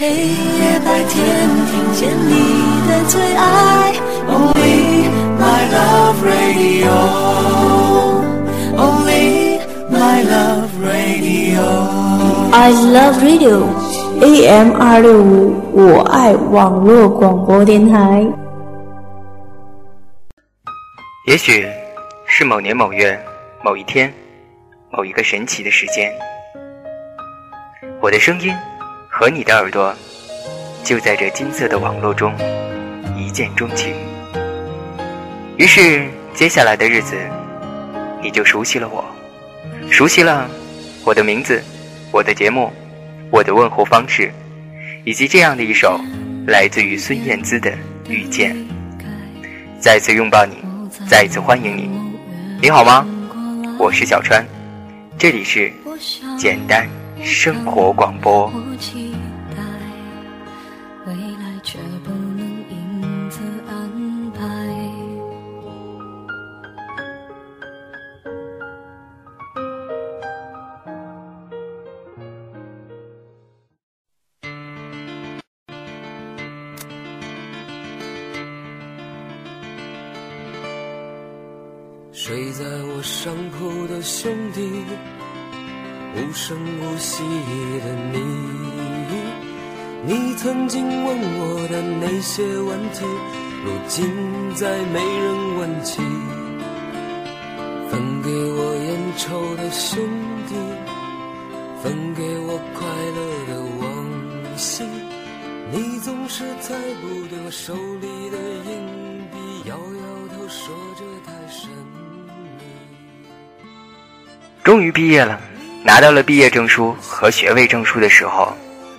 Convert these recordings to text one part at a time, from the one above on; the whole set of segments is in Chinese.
黑夜白天，听见你的最爱，Only my love radio。Only my love radio。I love radio。AM 二六五，我爱网络广播电台。也许是某年某月某一天，某一个神奇的时间，我的声音。和你的耳朵，就在这金色的网络中一见钟情。于是，接下来的日子，你就熟悉了我，熟悉了我的名字、我的节目、我的问候方式，以及这样的一首来自于孙燕姿的《遇见》。再次拥抱你，再次欢迎你。你好吗？我是小川，这里是简单生活广播。睡在我上铺的兄弟，无声无息的你，你曾经问我的那些问题，如今再没人问起。分给我烟抽的兄弟，分给我快乐的往昔，你总是猜不对我手里的硬币，摇摇头说着太神。终于毕业了，拿到了毕业证书和学位证书的时候，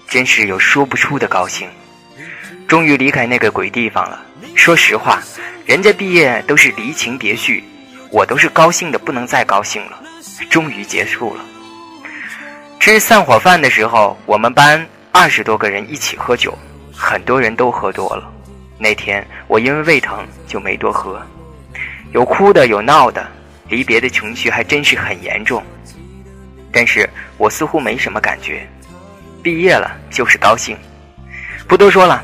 真是有说不出的高兴。终于离开那个鬼地方了。说实话，人家毕业都是离情别绪，我都是高兴的不能再高兴了。终于结束了。吃散伙饭的时候，我们班二十多个人一起喝酒，很多人都喝多了。那天我因为胃疼就没多喝，有哭的，有闹的。离别的情绪还真是很严重，但是我似乎没什么感觉。毕业了就是高兴，不多说了。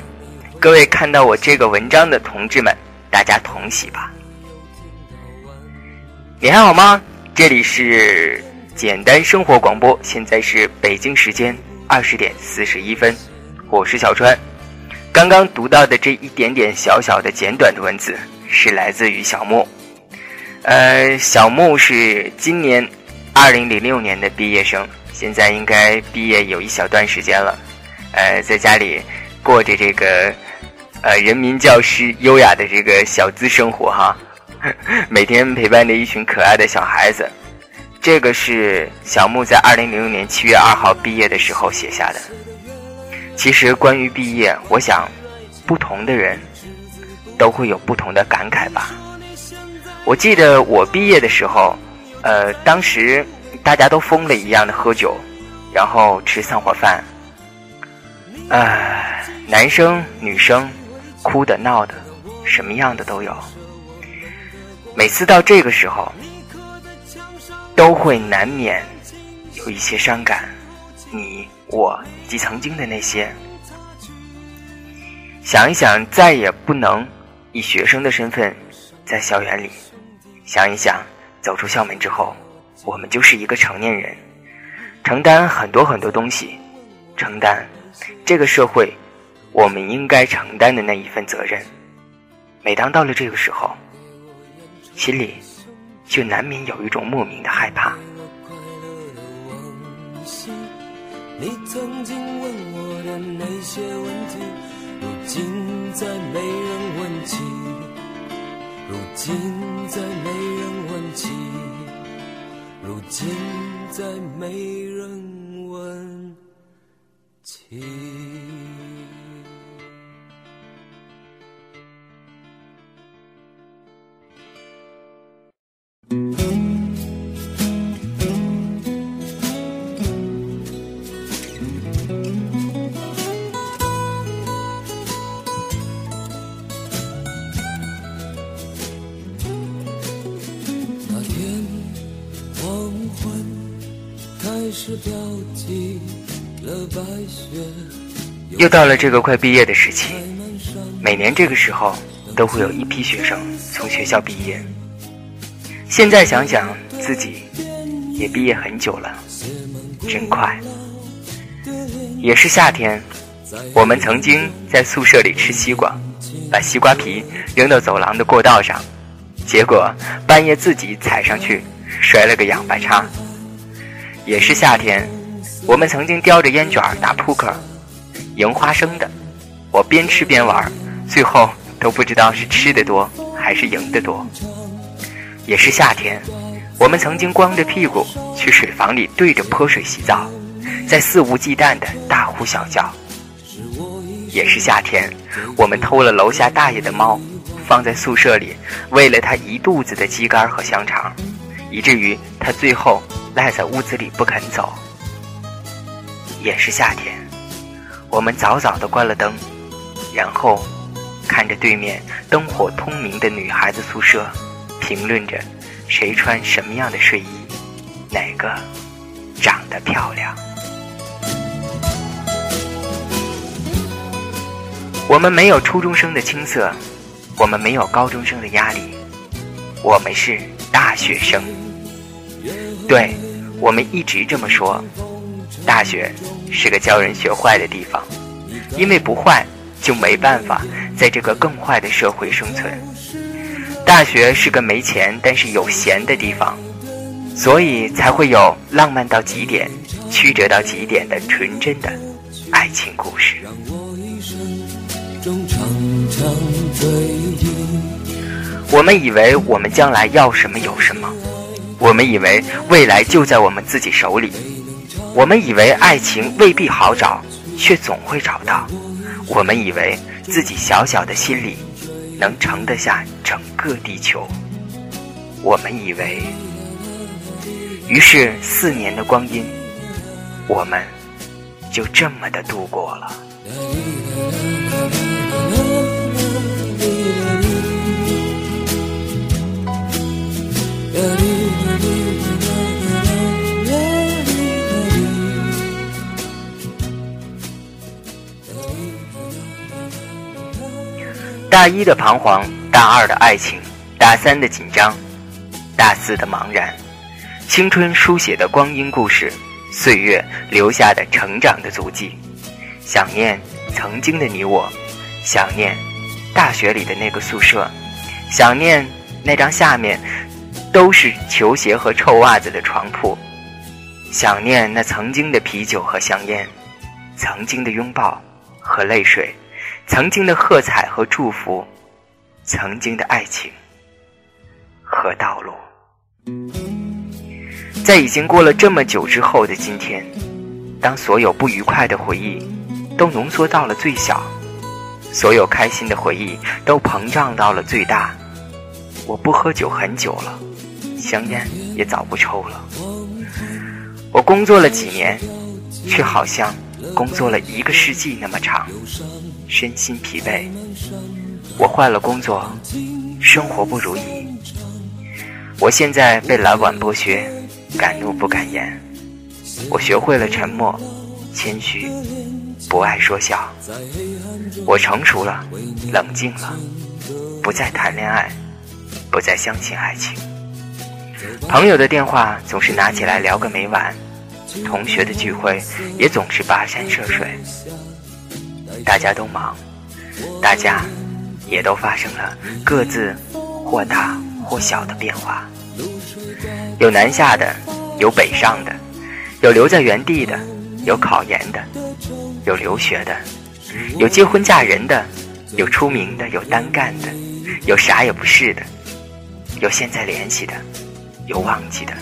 各位看到我这个文章的同志们，大家同喜吧。你还好吗？这里是简单生活广播，现在是北京时间二十点四十一分，我是小川。刚刚读到的这一点点小小的简短的文字，是来自于小莫。呃，小木是今年二零零六年的毕业生，现在应该毕业有一小段时间了。呃，在家里过着这个呃人民教师优雅的这个小资生活哈，每天陪伴着一群可爱的小孩子。这个是小木在二零零六年七月二号毕业的时候写下的。其实关于毕业，我想不同的人都会有不同的感慨吧。我记得我毕业的时候，呃，当时大家都疯了一样的喝酒，然后吃散伙饭，唉，男生女生，哭的闹的，什么样的都有。每次到这个时候，都会难免有一些伤感，你我及曾经的那些，想一想，再也不能以学生的身份在校园里。想一想，走出校门之后，我们就是一个成年人，承担很多很多东西，承担这个社会我们应该承担的那一份责任。每当到了这个时候，心里就难免有一种莫名的害怕。你曾经问我的那些问题，如今再没人问起。如今再没人问起，如今再没人问起。又到了这个快毕业的时期，每年这个时候都会有一批学生从学校毕业。现在想想自己也毕业很久了，真快。也是夏天，我们曾经在宿舍里吃西瓜，把西瓜皮扔到走廊的过道上，结果半夜自己踩上去，摔了个仰八叉。也是夏天，我们曾经叼着烟卷打扑克，赢花生的，我边吃边玩，最后都不知道是吃的多还是赢的多。也是夏天，我们曾经光着屁股去水房里对着泼水洗澡，在肆无忌惮的大呼小叫。也是夏天，我们偷了楼下大爷的猫，放在宿舍里，喂了他一肚子的鸡肝和香肠，以至于他最后。赖在屋子里不肯走，也是夏天。我们早早的关了灯，然后看着对面灯火通明的女孩子宿舍，评论着谁穿什么样的睡衣，哪个长得漂亮。我们没有初中生的青涩，我们没有高中生的压力，我们是大学生。对。我们一直这么说，大学是个教人学坏的地方，因为不坏就没办法在这个更坏的社会生存。大学是个没钱但是有闲的地方，所以才会有浪漫到极点、曲折到极点的纯真的爱情故事。我们以为我们将来要什么有什么。我们以为未来就在我们自己手里，我们以为爱情未必好找，却总会找到。我们以为自己小小的心里能盛得下整个地球。我们以为，于是四年的光阴，我们就这么的度过了。大一的彷徨，大二的爱情，大三的紧张，大四的茫然，青春书写的光阴故事，岁月留下的成长的足迹，想念曾经的你我，想念大学里的那个宿舍，想念那张下面都是球鞋和臭袜子的床铺，想念那曾经的啤酒和香烟，曾经的拥抱和泪水。曾经的喝彩和祝福，曾经的爱情和道路，在已经过了这么久之后的今天，当所有不愉快的回忆都浓缩到了最小，所有开心的回忆都膨胀到了最大，我不喝酒很久了，香烟也早不抽了。我工作了几年，却好像工作了一个世纪那么长。身心疲惫，我换了工作，生活不如意。我现在被老板剥削，敢怒不敢言。我学会了沉默、谦虚，不爱说笑。我成熟了，冷静了，不再谈恋爱，不再相信爱情。朋友的电话总是拿起来聊个没完，同学的聚会也总是跋山涉水。大家都忙，大家也都发生了各自或大或小的变化。有南下的，有北上的，有留在原地的，有考研的，有留学的，有结婚嫁人的，有出名的，有单干的，有啥也不是的，有现在联系的，有忘记的，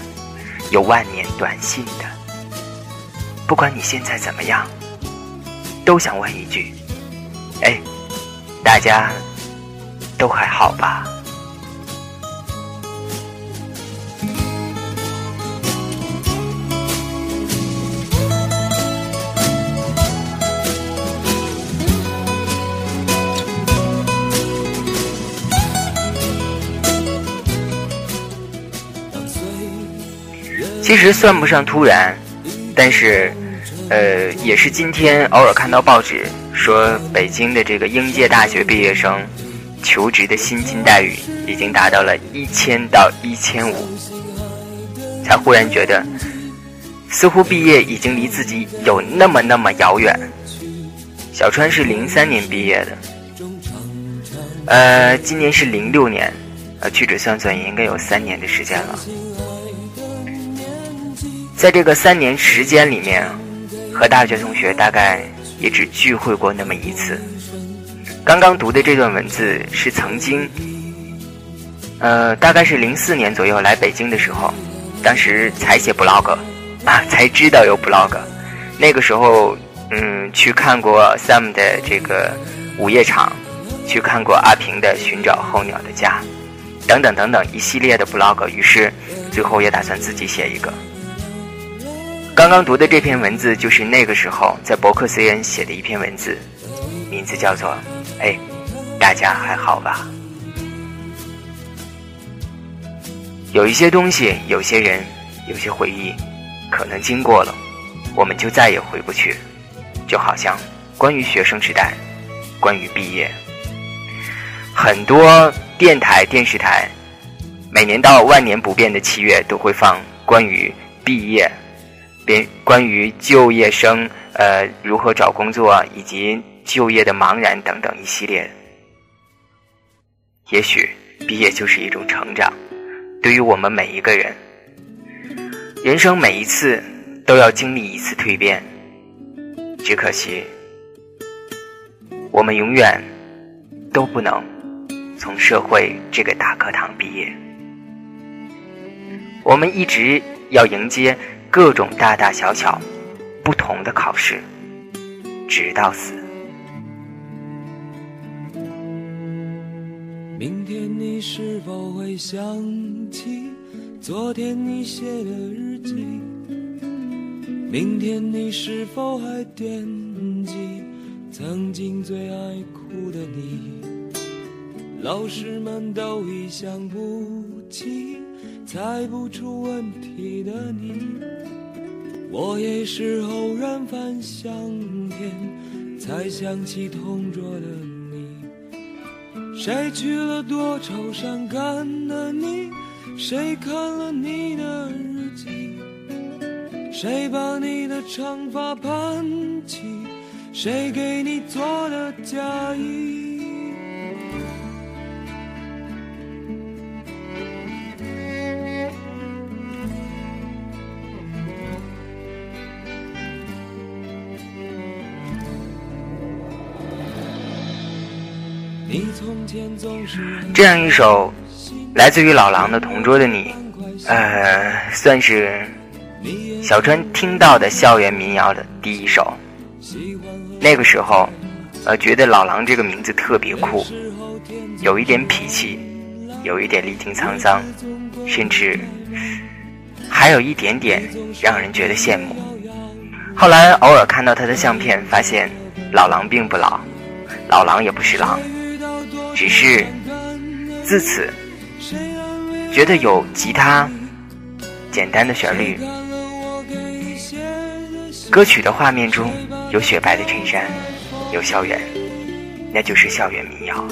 有万年短信的。不管你现在怎么样。都想问一句：哎，大家都还好吧？其实算不上突然，但是。呃，也是今天偶尔看到报纸说，北京的这个应届大学毕业生求职的薪金待遇已经达到了一千到一千五，才忽然觉得，似乎毕业已经离自己有那么那么遥远。小川是零三年毕业的，呃，今年是零六年，呃，屈指算算也应该有三年的时间了。在这个三年时间里面，和大学同学大概也只聚会过那么一次。刚刚读的这段文字是曾经，呃，大概是零四年左右来北京的时候，当时才写 blog，啊，才知道有 blog，那个时候。嗯，去看过 Sam 的这个午夜场，去看过阿平的寻找候鸟的家，等等等等一系列的 blog，于是最后也打算自己写一个。刚刚读的这篇文字就是那个时候在博客 CN 写的一篇文字，名字叫做“哎，大家还好吧？”有一些东西，有些人，有些回忆，可能经过了，我们就再也回不去。就好像关于学生时代，关于毕业，很多电台、电视台每年到万年不变的七月都会放关于毕业、边关于就业生呃如何找工作以及就业的茫然等等一系列。也许毕业就是一种成长，对于我们每一个人，人生每一次都要经历一次蜕变。只可惜，我们永远都不能从社会这个大课堂毕业。我们一直要迎接各种大大小小不同的考试，直到死。明天你是否会想起昨天你写的日记？明天你是否还惦记曾经最爱哭的你？老师们都已想不起猜不出问题的你。我也是偶然翻相片，才想起同桌的你。谁去了多愁善感的你？谁看了你的日记？谁把你的长发盘起？谁给你做的嫁衣？这样一首来自于老狼的《同桌的你》，呃，算是。小川听到的校园民谣的第一首，那个时候，呃，觉得老狼这个名字特别酷，有一点痞气，有一点历经沧桑，甚至还有一点点让人觉得羡慕。后来偶尔看到他的相片，发现老狼并不老，老狼也不是狼，只是自此觉得有吉他，简单的旋律。歌曲的画面中有雪白的衬衫，有校园，那就是校园民谣。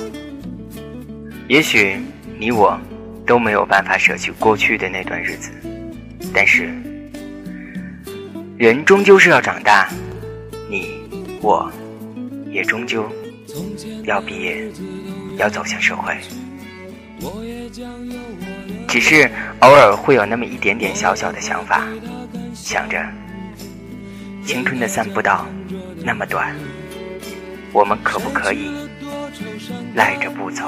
也许你我都没有办法舍去过去的那段日子，但是人终究是要长大，你我也终究要毕业，要走向社会。只是偶尔会有那么一点点小小的想法，想着。青春的散步道那么短，我们可不可以赖着不走？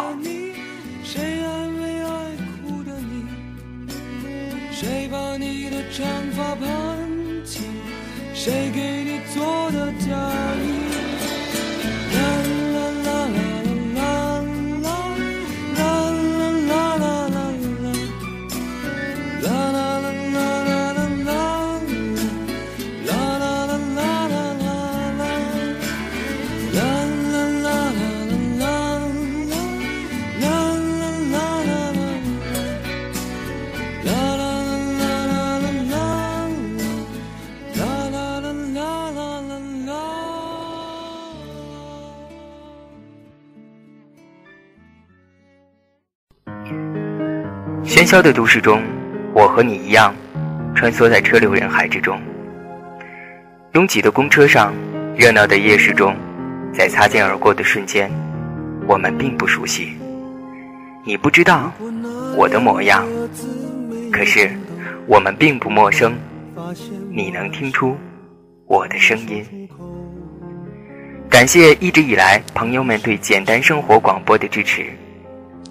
谁安慰爱哭的你？谁把你的长发盘起？谁给你做的嫁衣？喧嚣的都市中，我和你一样，穿梭在车流人海之中。拥挤的公车上，热闹的夜市中，在擦肩而过的瞬间，我们并不熟悉。你不知道我的模样，可是我们并不陌生。你能听出我的声音？感谢一直以来朋友们对简单生活广播的支持。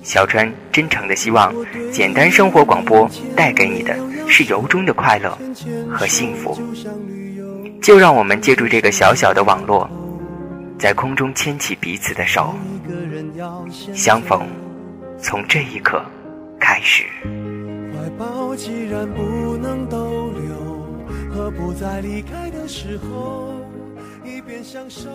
小川真诚的希望，简单生活广播带给你的是由衷的快乐和幸福。就让我们借助这个小小的网络，在空中牵起彼此的手，相逢从这一刻开始。怀抱既然不能逗留，何不在离开的时候，一边享受。